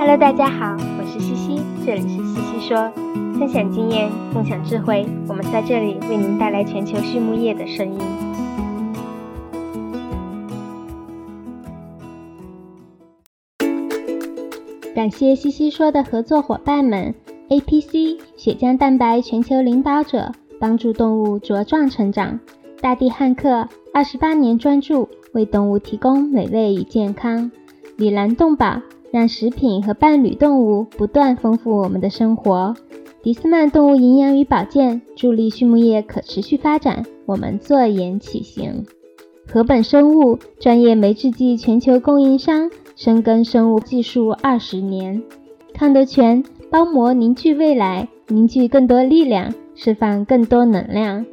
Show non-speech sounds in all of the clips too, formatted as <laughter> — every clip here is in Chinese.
Hello，大家好，我是西西，这里是西西说，分享经验，共享智慧，我们在这里为您带来全球畜牧业的声音。感谢西西说的合作伙伴们：APC 血浆蛋白全球领导者，帮助动物茁壮成长；大地汉克二十八年专注为动物提供美味与健康；里兰动宝。让食品和伴侣动物不断丰富我们的生活。迪斯曼动物营养与保健助力畜牧业可持续发展，我们坐言起行。禾本生物专业酶制剂全球供应商，深耕生物技术二十年。康德全包膜凝聚未来，凝聚更多力量，释放更多能量。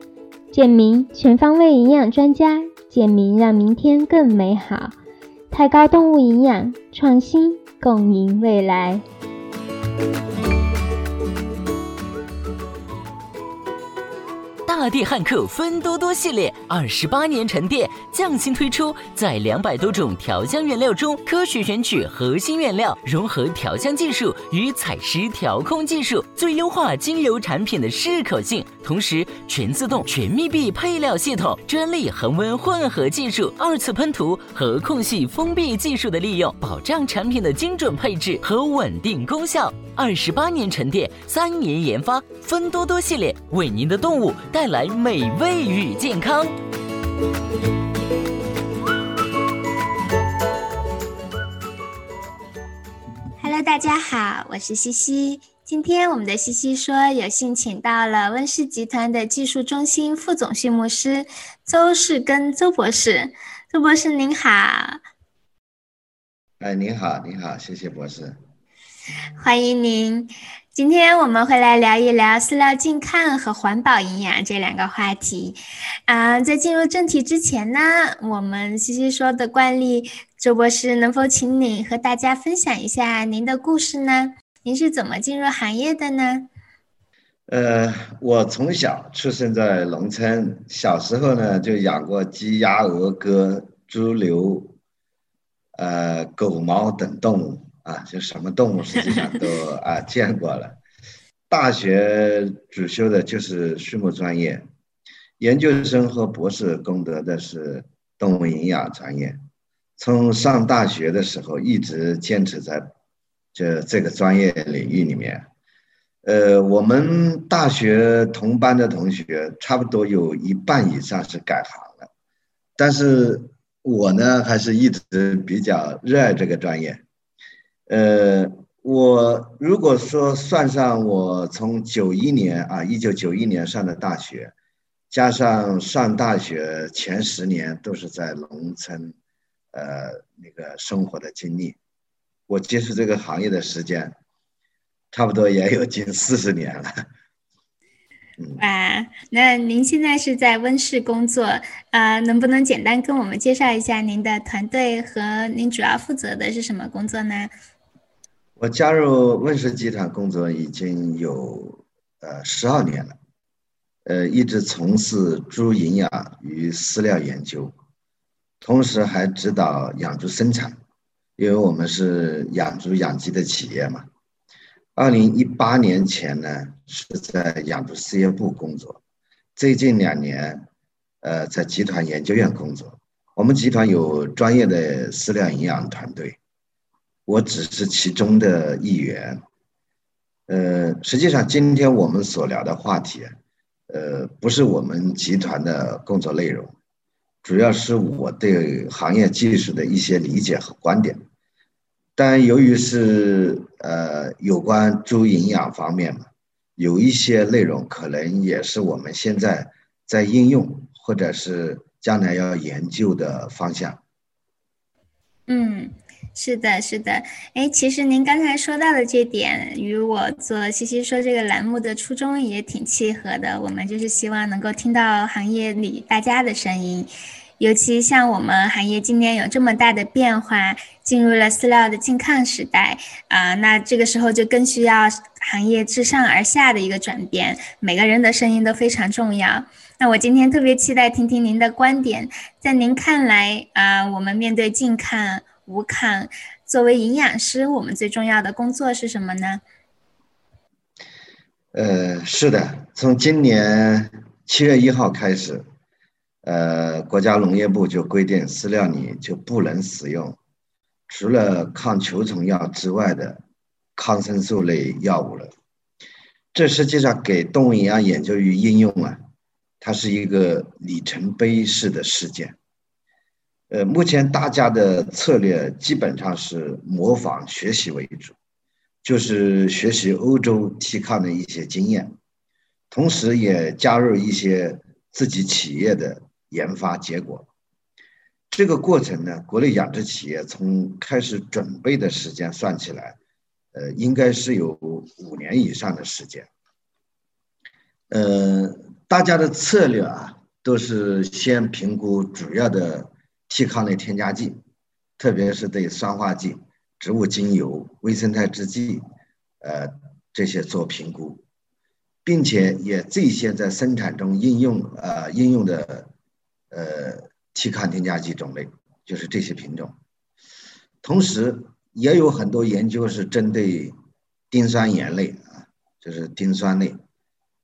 健明全方位营养专家，健明让明天更美好。太高动物营养创新。共赢未来。大地汉克芬多多系列二十八年沉淀，匠心推出，在两百多种调香原料中科学选取核心原料，融合调香技术与采湿调控技术，最优化精油产品的适口性。同时，全自动、全密闭配料系统、专利恒温混合技术、二次喷涂和空隙封闭技术的利用，保障产品的精准配置和稳定功效。二十八年沉淀，三年研发，芬多多系列为您的动物带来美味与健康。Hello，大家好，我是西西。今天我们的西西说有幸请到了温氏集团的技术中心副总畜牧师周世根周博士。周博士您好。哎，您好，您好，谢谢博士。欢迎您。今天我们会来聊一聊饲料净抗和环保营养这两个话题。啊，在进入正题之前呢，我们西西说的惯例，周博士能否请你和大家分享一下您的故事呢？您是怎么进入行业的呢？呃，我从小出生在农村，小时候呢就养过鸡、鸭、鹅、鸽、猪、牛，呃，狗、猫等动物。啊，就什么动物实际上都啊见过了。大学主修的就是畜牧专业，研究生和博士攻得的是动物营养专业。从上大学的时候一直坚持在这这个专业领域里面。呃，我们大学同班的同学差不多有一半以上是改行了，但是我呢还是一直比较热爱这个专业。呃，我如果说算上我从九一年啊，一九九一年上的大学，加上上大学前十年都是在农村，呃，那个生活的经历，我接触这个行业的时间，差不多也有近四十年了。哇，那您现在是在温室工作，呃，能不能简单跟我们介绍一下您的团队和您主要负责的是什么工作呢？我加入问世集团工作已经有呃十二年了，呃，一直从事猪营养与饲料研究，同时还指导养猪生产，因为我们是养猪养鸡的企业嘛。二零一八年前呢是在养猪事业部工作，最近两年呃在集团研究院工作。我们集团有专业的饲料营养团队。我只是其中的一员，呃，实际上今天我们所聊的话题，呃，不是我们集团的工作内容，主要是我对行业技术的一些理解和观点。但由于是呃有关猪营养方面嘛，有一些内容可能也是我们现在在应用或者是将来要研究的方向。嗯。是的，是的，哎，其实您刚才说到的这点，与我做西西说这个栏目的初衷也挺契合的。我们就是希望能够听到行业里大家的声音，尤其像我们行业今年有这么大的变化，进入了饲料的禁抗时代啊，那这个时候就更需要行业自上而下的一个转变，每个人的声音都非常重要。那我今天特别期待听听您的观点，在您看来啊，我们面对禁抗。无抗。作为营养师，我们最重要的工作是什么呢？呃，是的，从今年七月一号开始，呃，国家农业部就规定饲料里就不能使用除了抗球虫药之外的抗生素类药物了。这实际上给动物营养研究与应用啊，它是一个里程碑式的事件。呃，目前大家的策略基本上是模仿学习为主，就是学习欧洲提抗的一些经验，同时也加入一些自己企业的研发结果。这个过程呢，国内养殖企业从开始准备的时间算起来。呃，应该是有五年以上的时间。呃，大家的策略啊，都是先评估主要的替抗类添加剂，特别是对酸化剂、植物精油、微生态制剂，呃，这些做评估，并且也最先在生产中应用呃应用的呃替抗添加剂种类，就是这些品种，同时。也有很多研究是针对丁酸盐类啊，就是丁酸类，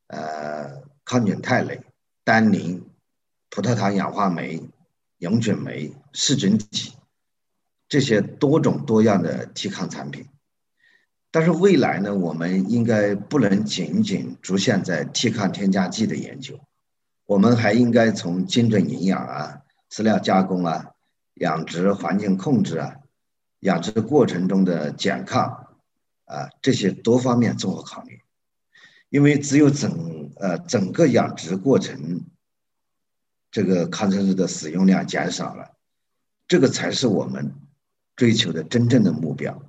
呃，抗菌肽类、单宁、葡萄糖氧化酶、永菌酶、噬菌体这些多种多样的替抗产品。但是未来呢，我们应该不能仅仅局限在替抗添加剂的研究，我们还应该从精准营养啊、饲料加工啊、养殖环境控制啊。养殖过程中的减抗，啊，这些多方面综合考虑，因为只有整呃整个养殖过程，这个抗生素的使用量减少了，这个才是我们追求的真正的目标。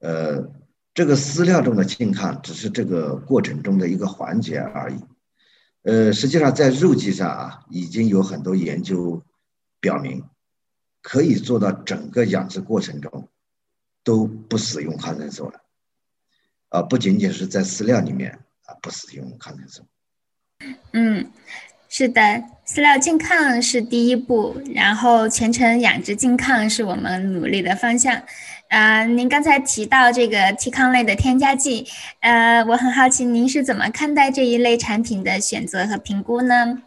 呃，这个饲料中的净抗只是这个过程中的一个环节而已。呃，实际上在肉鸡上啊，已经有很多研究表明。可以做到整个养殖过程中都不使用抗生素了，啊，不仅仅是在饲料里面啊不使用抗生素。嗯，是的，饲料健康是第一步，然后全程养殖健康是我们努力的方向。啊，您刚才提到这个替抗类的添加剂，呃，我很好奇您是怎么看待这一类产品的选择和评估呢？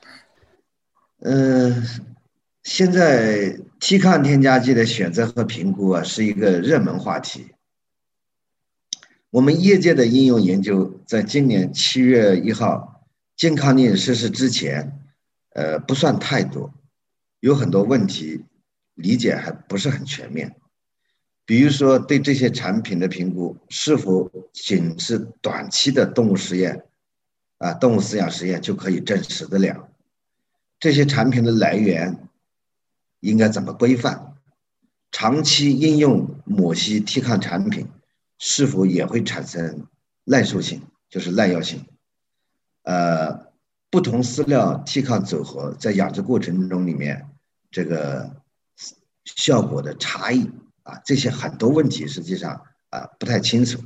嗯。现在替抗添加剂的选择和评估啊，是一个热门话题。我们业界的应用研究，在今年七月一号健康令实施之前，呃，不算太多，有很多问题理解还不是很全面。比如说，对这些产品的评估是否仅是短期的动物实验，啊，动物饲养实验就可以证实得了？这些产品的来源？应该怎么规范？长期应用某些替抗产品，是否也会产生耐受性，就是耐药性？呃，不同饲料替抗组合在养殖过程中里面，这个效果的差异啊，这些很多问题实际上啊不太清楚，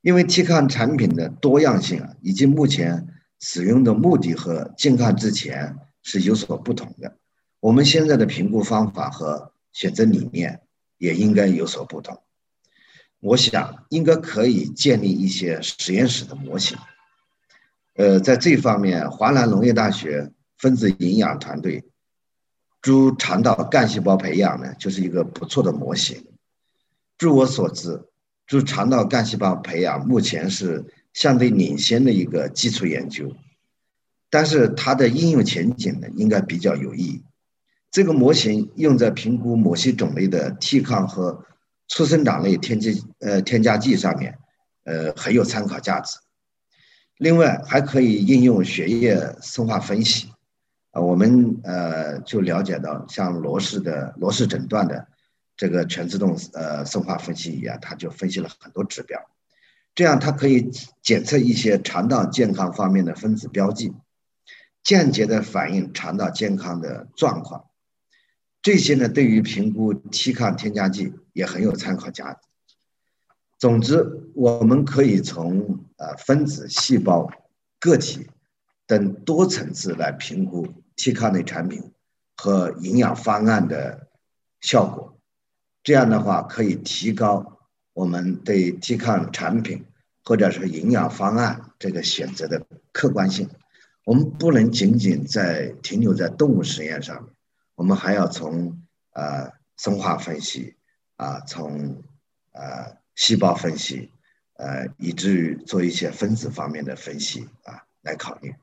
因为替抗产品的多样性啊，以及目前使用的目的和健康之前是有所不同的。我们现在的评估方法和选择理念也应该有所不同。我想应该可以建立一些实验室的模型。呃，在这方面，华南农业大学分子营养团队猪肠道干细胞培养呢，就是一个不错的模型。据我所知，猪肠道干细胞培养目前是相对领先的一个基础研究，但是它的应用前景呢，应该比较有意义。这个模型用在评估某些种类的替抗和促生长类添加呃添加剂上面，呃很有参考价值。另外还可以应用血液生化分析，啊我们呃就了解到像罗氏的罗氏诊断的这个全自动呃生化分析仪啊，它就分析了很多指标，这样它可以检测一些肠道健康方面的分子标记，间接的反映肠道健康的状况。这些呢，对于评估替抗添加剂也很有参考价值。总之，我们可以从呃分子、细胞、个体等多层次来评估替抗类产品和营养方案的效果。这样的话可以提高我们对 T 抗产品或者是营养方案这个选择的客观性。我们不能仅仅在停留在动物实验上面，我们还要从呃生化分析啊，从呃细胞分析，呃，以至于做一些分子方面的分析啊来考虑。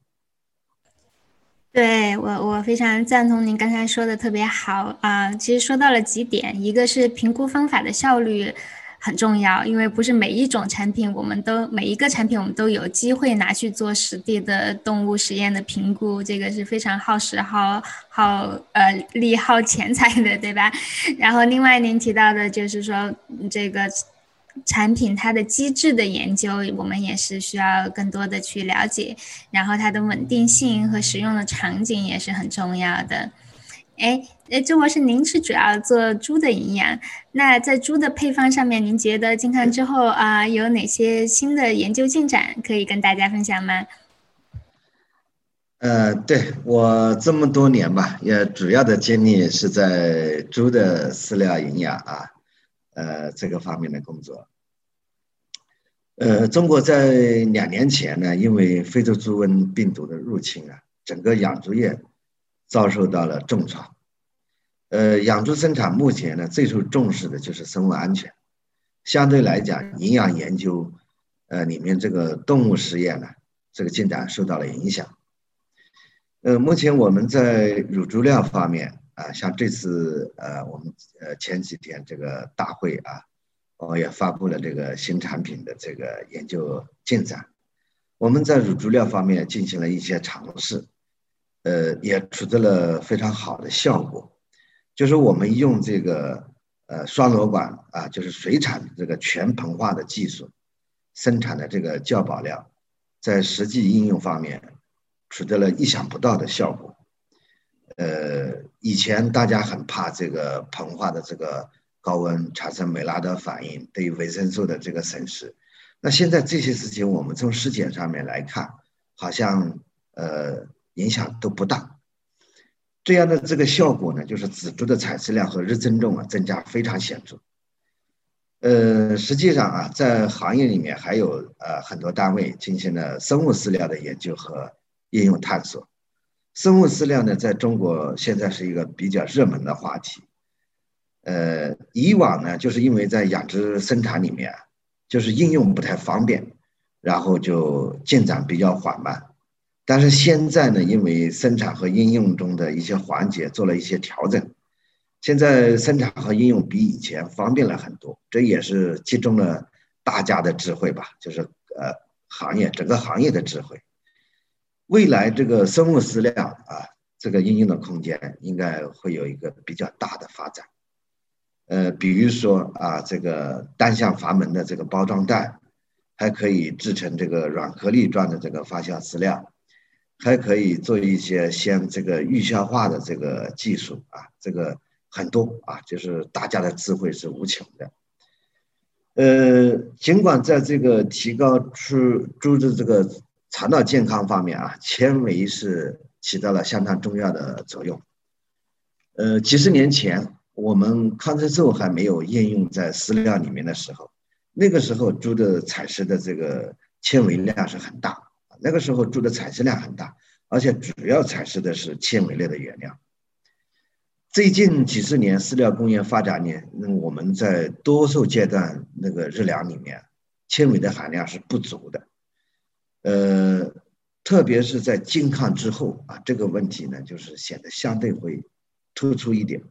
对我，我非常赞同您刚才说的特别好啊。其实说到了几点，一个是评估方法的效率。很重要，因为不是每一种产品，我们都每一个产品我们都有机会拿去做实地的动物实验的评估，这个是非常耗时、耗耗呃力、耗钱财的，对吧？<laughs> 然后另外您提到的就是说这个产品它的机制的研究，我们也是需要更多的去了解，然后它的稳定性和使用的场景也是很重要的。哎，哎，周博士，您是主要做猪的营养，那在猪的配方上面，您觉得健康之后啊，有哪些新的研究进展可以跟大家分享吗？呃，对我这么多年吧，也主要的精力是在猪的饲料营养啊，呃，这个方面的工作。呃，中国在两年前呢，因为非洲猪瘟病毒的入侵啊，整个养猪业。遭受到了重创，呃，养猪生产目前呢最受重视的就是生物安全，相对来讲，营养研究，呃，里面这个动物实验呢，这个进展受到了影响。呃，目前我们在乳猪料方面啊，像这次呃，我们呃前几天这个大会啊，我们也发布了这个新产品的这个研究进展，我们在乳猪料方面进行了一些尝试。呃，也取得了非常好的效果，就是我们用这个呃双螺管啊，就是水产这个全膨化的技术生产的这个酵保料，在实际应用方面取得了意想不到的效果。呃，以前大家很怕这个膨化的这个高温产生美拉德反应对于维生素的这个损失，那现在这些事情我们从实践上面来看，好像呃。影响都不大，这样的这个效果呢，就是仔猪的产饲量和日增重啊增加非常显著。呃，实际上啊，在行业里面还有呃很多单位进行了生物饲料的研究和应用探索。生物饲料呢，在中国现在是一个比较热门的话题。呃，以往呢，就是因为在养殖生产里面，就是应用不太方便，然后就进展比较缓慢。但是现在呢，因为生产和应用中的一些环节做了一些调整，现在生产和应用比以前方便了很多。这也是集中了大家的智慧吧，就是呃行业整个行业的智慧。未来这个生物饲料啊，这个应用的空间应该会有一个比较大的发展。呃，比如说啊，这个单向阀门的这个包装袋，还可以制成这个软颗粒状的这个发酵饲料。还可以做一些先这个预消化的这个技术啊，这个很多啊，就是大家的智慧是无穷的。呃，尽管在这个提高猪猪的这个肠道健康方面啊，纤维是起到了相当重要的作用。呃，几十年前我们抗生素还没有应用在饲料里面的时候，那个时候猪的采食的这个纤维量是很大。那个时候猪的采食量很大，而且主要采食的是纤维类的原料。最近几十年饲料工业发展呢，那我们在多数阶段那个日粮里面，纤维的含量是不足的。呃，特别是在禁抗之后啊，这个问题呢，就是显得相对会突出一点。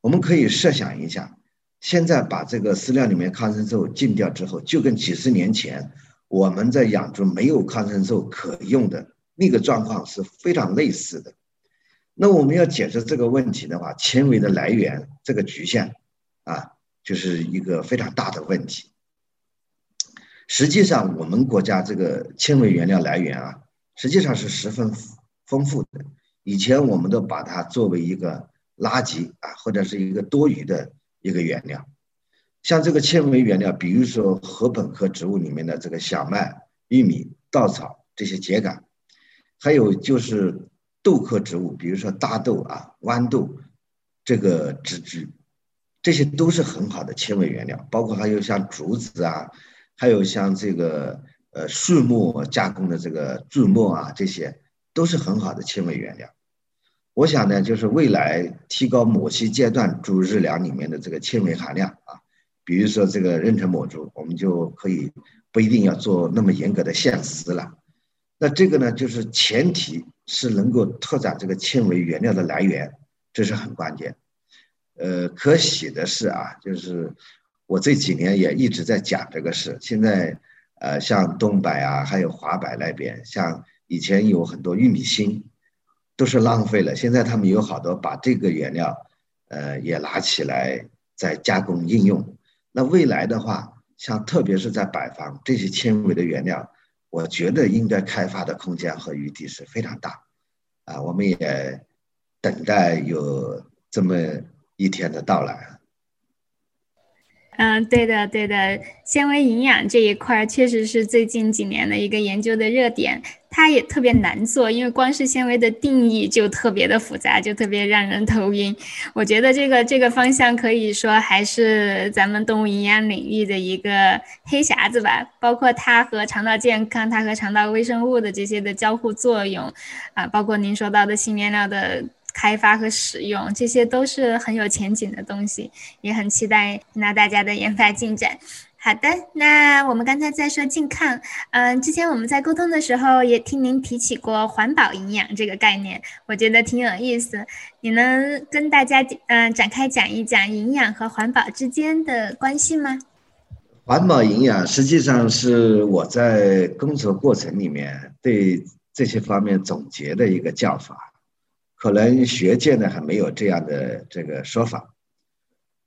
我们可以设想一下，现在把这个饲料里面抗生素禁掉之后，就跟几十年前。我们在养猪没有抗生素可用的那个状况是非常类似的。那我们要解释这个问题的话，纤维的来源这个局限啊，就是一个非常大的问题。实际上，我们国家这个纤维原料来源啊，实际上是十分丰富的。以前我们都把它作为一个垃圾啊，或者是一个多余的一个原料。像这个纤维原料，比如说禾本科植物里面的这个小麦、玉米、稻草这些秸秆，还有就是豆科植物，比如说大豆啊、豌豆这个植株，这些都是很好的纤维原料，包括还有像竹子啊，还有像这个呃树木加工的这个锯末啊，这些都是很好的纤维原料。我想呢，就是未来提高某些阶段猪日粮里面的这个纤维含量啊，比如说这个妊娠母猪，我们就可以不一定要做那么严格的限时了。那这个呢，就是前提是能够拓展这个纤维原料的来源，这是很关键。呃，可喜的是啊，就是我这几年也一直在讲这个事。现在，呃，像东北啊，还有华北那边，像以前有很多玉米芯，都是浪费了。现在他们有好多把这个原料，呃，也拿起来再加工应用。那未来的话，像特别是在北方这些纤维的原料。我觉得应该开发的空间和余地是非常大，啊，我们也等待有这么一天的到来。嗯，对的，对的，纤维营养这一块确实是最近几年的一个研究的热点，它也特别难做，因为光是纤维的定义就特别的复杂，就特别让人头晕。我觉得这个这个方向可以说还是咱们动物营养领域的一个黑匣子吧，包括它和肠道健康、它和肠道微生物的这些的交互作用，啊，包括您说到的新原料的。开发和使用，这些都是很有前景的东西，也很期待听到大家的研发进展。好的，那我们刚才在说近看，嗯，之前我们在沟通的时候也听您提起过环保营养这个概念，我觉得挺有意思。你能跟大家嗯展开讲一讲营养和环保之间的关系吗？环保营养实际上是我在工作过程里面对这些方面总结的一个叫法。可能学界呢还没有这样的这个说法，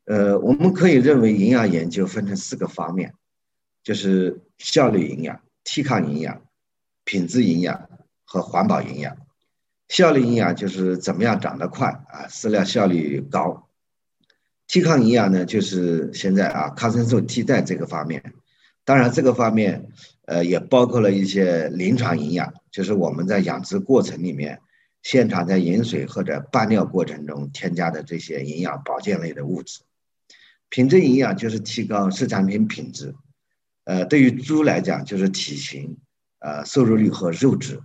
呃，我们可以认为营养研究分成四个方面，就是效率营养、替抗营养、品质营养和环保营养。效率营养就是怎么样长得快啊，饲料效率高；替抗营养呢，就是现在啊抗生素替代这个方面。当然，这个方面呃也包括了一些临床营养，就是我们在养殖过程里面。现场在饮水或者拌料过程中添加的这些营养保健类的物质，品质营养就是提高饲产品品质，呃，对于猪来讲就是体型、呃，瘦肉率和肉质，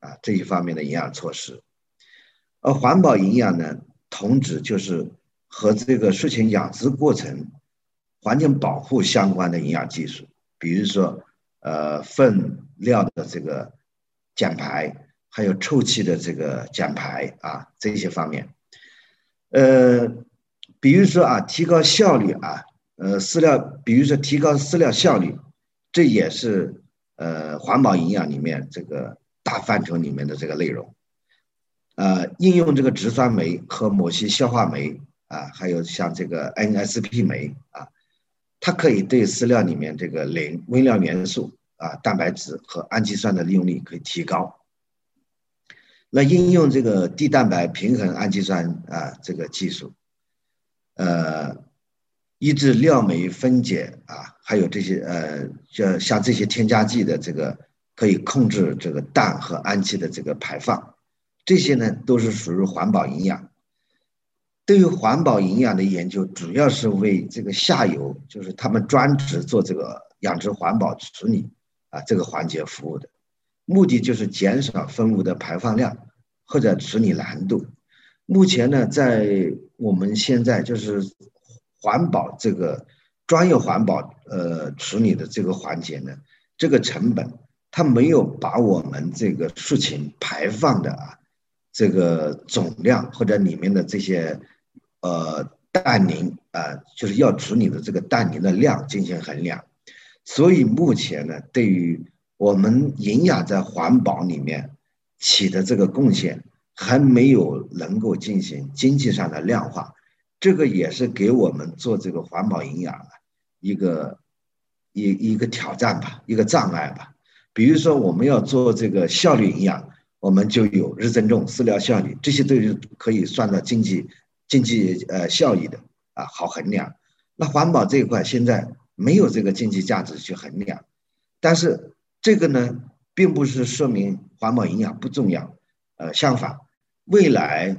啊这一方面的营养措施。而环保营养呢，同指就是和这个畜禽养殖过程环境保护相关的营养技术，比如说，呃，粪料的这个减排。还有臭气的这个减排啊，这些方面，呃，比如说啊，提高效率啊，呃，饲料，比如说提高饲料效率，这也是呃环保营养里面这个大范畴里面的这个内容，呃，应用这个植酸酶和某些消化酶啊，还有像这个 NSP 酶啊，它可以对饲料里面这个磷、微量元素啊、蛋白质和氨基酸的利用率可以提高。那应用这个低蛋白平衡氨基酸啊，这个技术，呃，抑制料酶分解啊，还有这些呃，像像这些添加剂的这个，可以控制这个氮和氨气的这个排放，这些呢都是属于环保营养。对于环保营养的研究，主要是为这个下游，就是他们专职做这个养殖环保处理啊这个环节服务的。目的就是减少分母的排放量或者处理难度。目前呢，在我们现在就是环保这个专业环保呃处理的这个环节呢，这个成本它没有把我们这个畜禽排放的啊这个总量或者里面的这些呃氮磷啊，就是要处理的这个氮磷的量进行衡量。所以目前呢，对于我们营养在环保里面起的这个贡献还没有能够进行经济上的量化，这个也是给我们做这个环保营养的一个一一个挑战吧，一个障碍吧。比如说我们要做这个效率营养，我们就有日增重、饲料效率这些都是可以算到经济经济呃效益的啊，好衡量。那环保这一块现在没有这个经济价值去衡量，但是。这个呢，并不是说明环保营养不重要，呃，相反，未来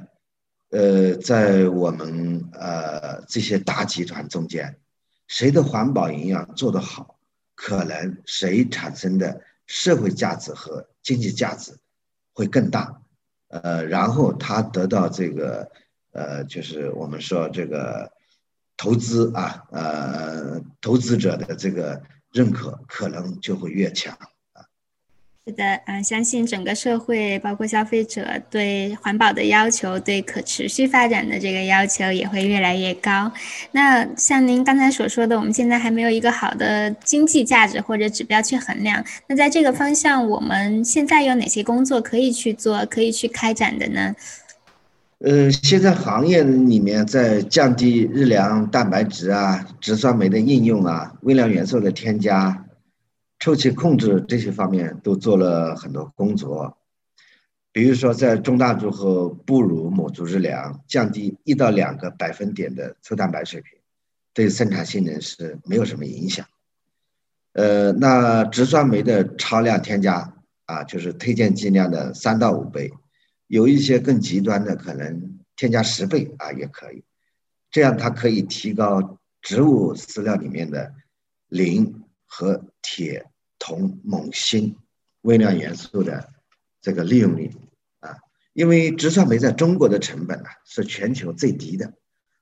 呃，在我们呃这些大集团中间，谁的环保营养做得好，可能谁产生的社会价值和经济价值会更大。呃，然后他得到这个呃，就是我们说这个投资啊，呃，投资者的这个认可，可能就会越强。是的，嗯，相信整个社会，包括消费者对环保的要求，对可持续发展的这个要求也会越来越高。那像您刚才所说的，我们现在还没有一个好的经济价值或者指标去衡量。那在这个方向，我们现在有哪些工作可以去做，可以去开展的呢？呃，现在行业里面在降低日粮蛋白质啊、植酸酶的应用啊、微量元素的添加。臭气控制这些方面都做了很多工作，比如说在中大猪和哺乳母猪日粮降低一到两个百分点的粗蛋白水平，对生产性能是没有什么影响。呃，那植酸酶的超量添加啊，就是推荐剂量的三到五倍，有一些更极端的可能添加十倍啊也可以，这样它可以提高植物饲料里面的磷。和铁、铜、锰、锌微量元素的这个利用率啊，因为植酸酶在中国的成本呢是全球最低的，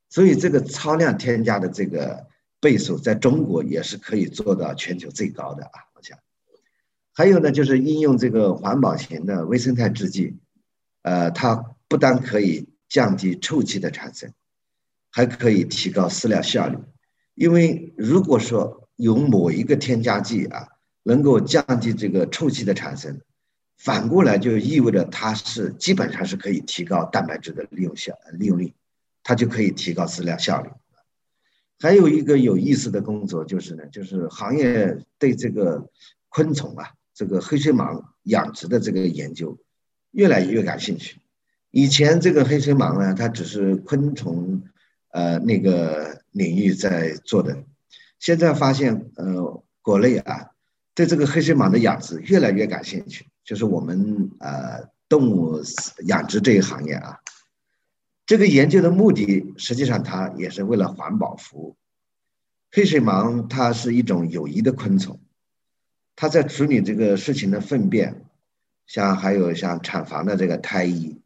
所以这个超量添加的这个倍数在中国也是可以做到全球最高的啊。我想，还有呢，就是应用这个环保型的微生态制剂，呃，它不但可以降低臭气的产生，还可以提高饲料效率，因为如果说有某一个添加剂啊，能够降低这个臭气的产生，反过来就意味着它是基本上是可以提高蛋白质的利用效利用率，它就可以提高饲料效率。还有一个有意思的工作就是呢，就是行业对这个昆虫啊，这个黑水蟒养殖的这个研究越来越感兴趣。以前这个黑水蟒呢，它只是昆虫呃那个领域在做的。现在发现，呃，国内啊，对这个黑水蟒的养殖越来越感兴趣，就是我们呃动物养殖这一行业啊，这个研究的目的实际上它也是为了环保服务。黑水蟒它是一种有益的昆虫，它在处理这个事情的粪便，像还有像产房的这个胎衣，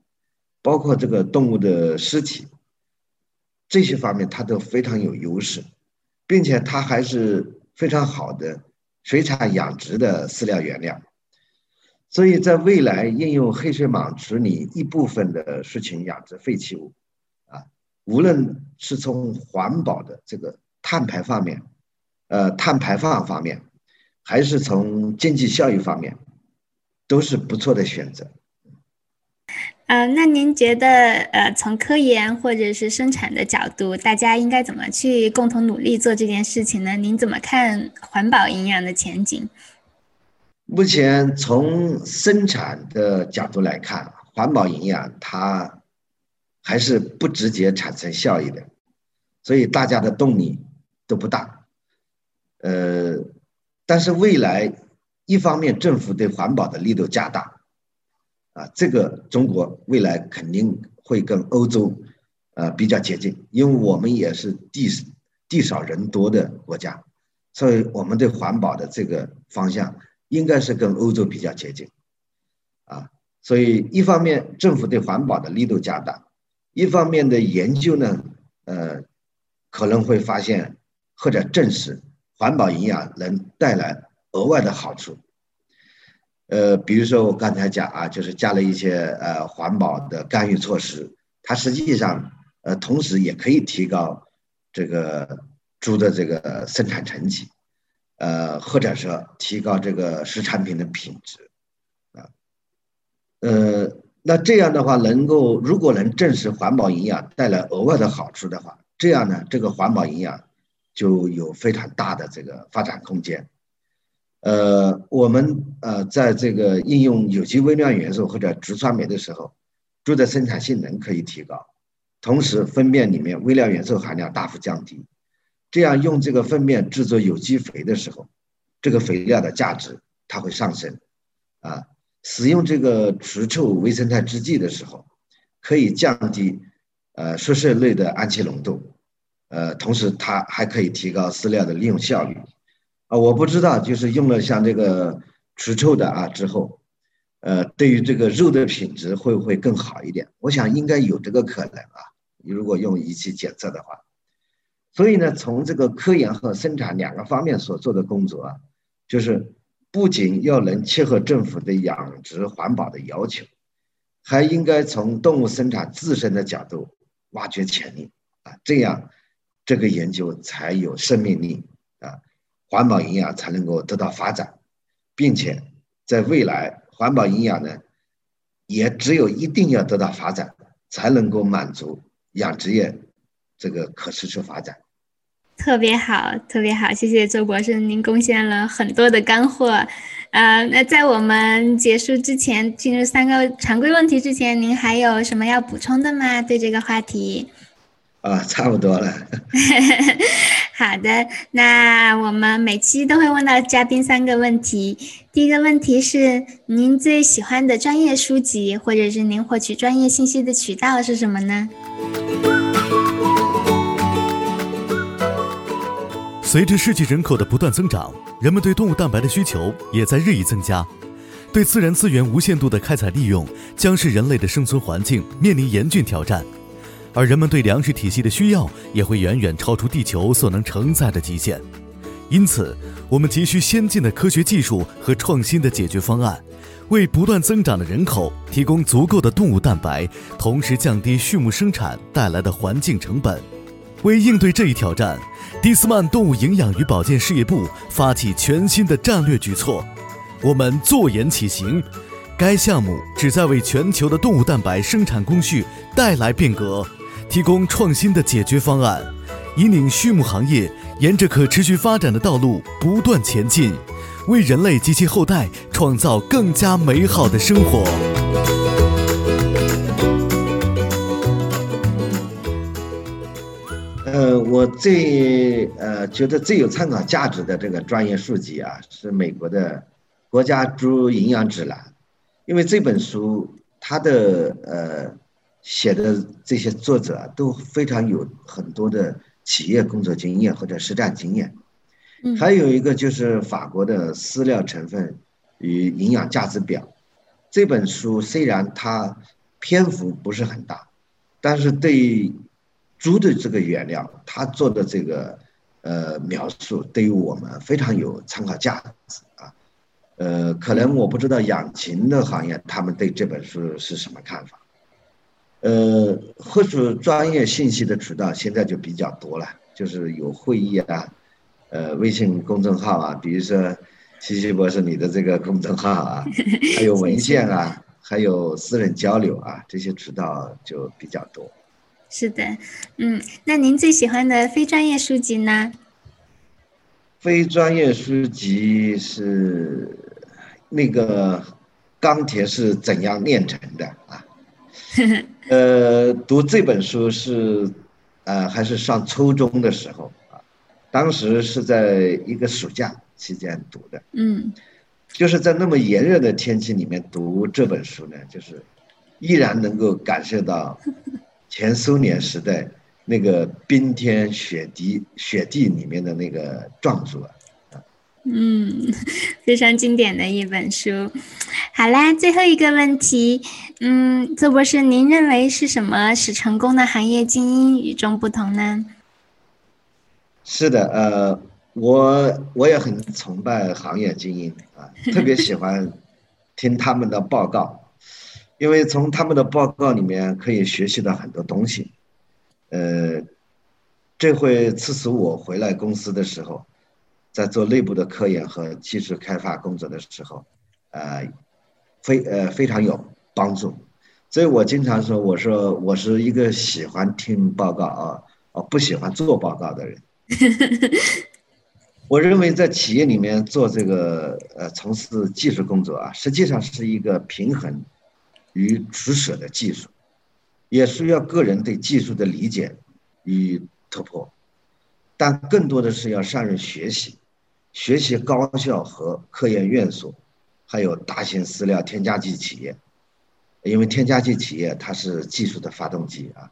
包括这个动物的尸体，这些方面它都非常有优势。并且它还是非常好的水产养殖的饲料原料，所以在未来应用黑水蟒处理一部分的畜禽养殖废弃物，啊，无论是从环保的这个碳排放面，呃，碳排放方面，还是从经济效益方面，都是不错的选择。嗯，那您觉得，呃，从科研或者是生产的角度，大家应该怎么去共同努力做这件事情呢？您怎么看环保营养的前景？目前从生产的角度来看，环保营养它还是不直接产生效益的，所以大家的动力都不大。呃，但是未来一方面政府对环保的力度加大。啊，这个中国未来肯定会跟欧洲，呃，比较接近，因为我们也是地地少人多的国家，所以我们对环保的这个方向应该是跟欧洲比较接近，啊，所以一方面政府对环保的力度加大，一方面的研究呢，呃，可能会发现或者证实环保营养能带来额外的好处。呃，比如说我刚才讲啊，就是加了一些呃环保的干预措施，它实际上呃同时也可以提高这个猪的这个生产成绩，呃或者说提高这个食产品的品质，啊，呃那这样的话能够如果能证实环保营养带来额外的好处的话，这样呢这个环保营养就有非常大的这个发展空间。呃，我们呃，在这个应用有机微量元素或者植酸酶的时候，猪的生产性能可以提高，同时粪便里面微量元素含量大幅降低，这样用这个粪便制作有机肥的时候，这个肥料的价值它会上升，啊，使用这个除臭微生态制剂的时候，可以降低呃宿舍内的氨气浓度，呃，同时它还可以提高饲料的利用效率。啊，我不知道，就是用了像这个除臭的啊之后，呃，对于这个肉的品质会不会更好一点？我想应该有这个可能啊。如果用仪器检测的话，所以呢，从这个科研和生产两个方面所做的工作啊，就是不仅要能切合政府的养殖环保的要求，还应该从动物生产自身的角度挖掘潜力啊，这样这个研究才有生命力。环保营养才能够得到发展，并且在未来，环保营养呢，也只有一定要得到发展，才能够满足养殖业这个可持续发展。特别好，特别好，谢谢周博士，您贡献了很多的干货。呃，那在我们结束之前，进入三个常规问题之前，您还有什么要补充的吗？对这个话题？啊，差不多了。<laughs> 好的，那我们每期都会问到嘉宾三个问题。第一个问题是，您最喜欢的专业书籍，或者是您获取专业信息的渠道是什么呢？随着世界人口的不断增长，人们对动物蛋白的需求也在日益增加。对自然资源无限度的开采利用，将是人类的生存环境面临严峻挑战。而人们对粮食体系的需要也会远远超出地球所能承载的极限，因此，我们急需先进的科学技术和创新的解决方案，为不断增长的人口提供足够的动物蛋白，同时降低畜牧生产带来的环境成本。为应对这一挑战，蒂斯曼动物营养与保健事业部发起全新的战略举措，我们坐言起行。该项目旨在为全球的动物蛋白生产工序带来变革。提供创新的解决方案，引领畜牧行业沿着可持续发展的道路不断前进，为人类及其后代创造更加美好的生活。呃，我最呃觉得最有参考价值的这个专业书籍啊，是美国的国家猪营养指南，因为这本书它的呃。写的这些作者都非常有很多的企业工作经验或者实战经验，还有一个就是法国的饲料成分与营养价值表，这本书虽然它篇幅不是很大，但是对猪的这个原料，它做的这个呃描述对于我们非常有参考价值啊，呃，可能我不知道养禽的行业他们对这本书是什么看法。呃，获取专业信息的渠道现在就比较多了，就是有会议啊，呃，微信公众号啊，比如说西西博士你的这个公众号啊，还有文献啊，还有私人交流啊，这些渠道就比较多。是的，嗯，那您最喜欢的非专业书籍呢？非专业书籍是那个钢铁是怎样炼成的啊？<laughs> 呃，读这本书是，呃，还是上初中的时候啊，当时是在一个暑假期间读的。嗯，就是在那么炎热的天气里面读这本书呢，就是依然能够感受到 <laughs> 前苏联时代那个冰天雪地雪地里面的那个壮族啊。嗯，<laughs> 非常经典的一本书。好啦，最后一个问题，嗯，周博士，您认为是什么使成功的行业精英与众不同呢？是的，呃，我我也很崇拜行业精英啊，<laughs> 特别喜欢听他们的报告，因为从他们的报告里面可以学习到很多东西，呃，这回促使我回来公司的时候。在做内部的科研和技术开发工作的时候，呃，非呃非常有帮助，所以我经常说，我说我是一个喜欢听报告啊，哦不喜欢做报告的人。<laughs> 我认为在企业里面做这个呃从事技术工作啊，实际上是一个平衡与取舍的技术，也需要个人对技术的理解与突破，但更多的是要善于学习。学习高校和科研院所，还有大型饲料添加剂企业，因为添加剂企业它是技术的发动机啊。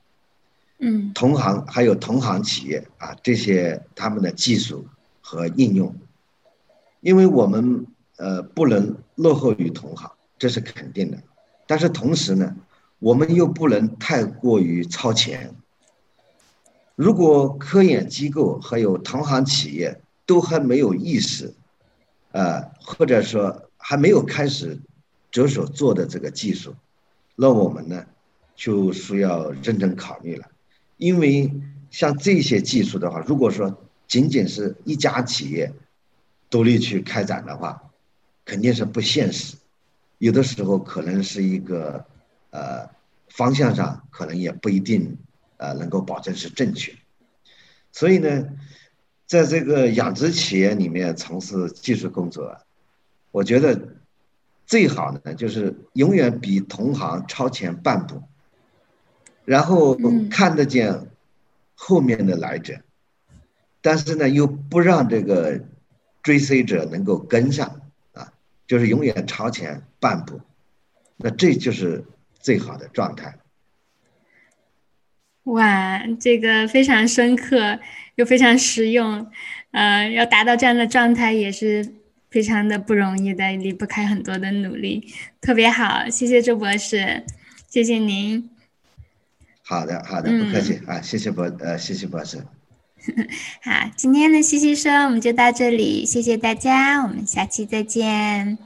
嗯，同行还有同行企业啊，这些他们的技术和应用，因为我们呃不能落后于同行，这是肯定的。但是同时呢，我们又不能太过于超前。如果科研机构还有同行企业都还没有意识，呃，或者说还没有开始着手做的这个技术，那我们呢就需要认真考虑了。因为像这些技术的话，如果说仅仅是一家企业独立去开展的话，肯定是不现实。有的时候可能是一个呃方向上可能也不一定呃能够保证是正确。所以呢，在这个养殖企业里面从事技术工作，我觉得最好呢就是永远比同行超前半步。然后看得见后面的来者，但是呢，又不让这个追随者能够跟上啊，就是永远超前半步，那这就是最好的状态。哇，这个非常深刻又非常实用，呃，要达到这样的状态也是非常的不容易的，离不开很多的努力，特别好，谢谢周博士，谢谢您。好的，好的，不客气啊，谢谢博，呃，谢谢博士。<laughs> 好，今天的西西说我们就到这里，谢谢大家，我们下期再见。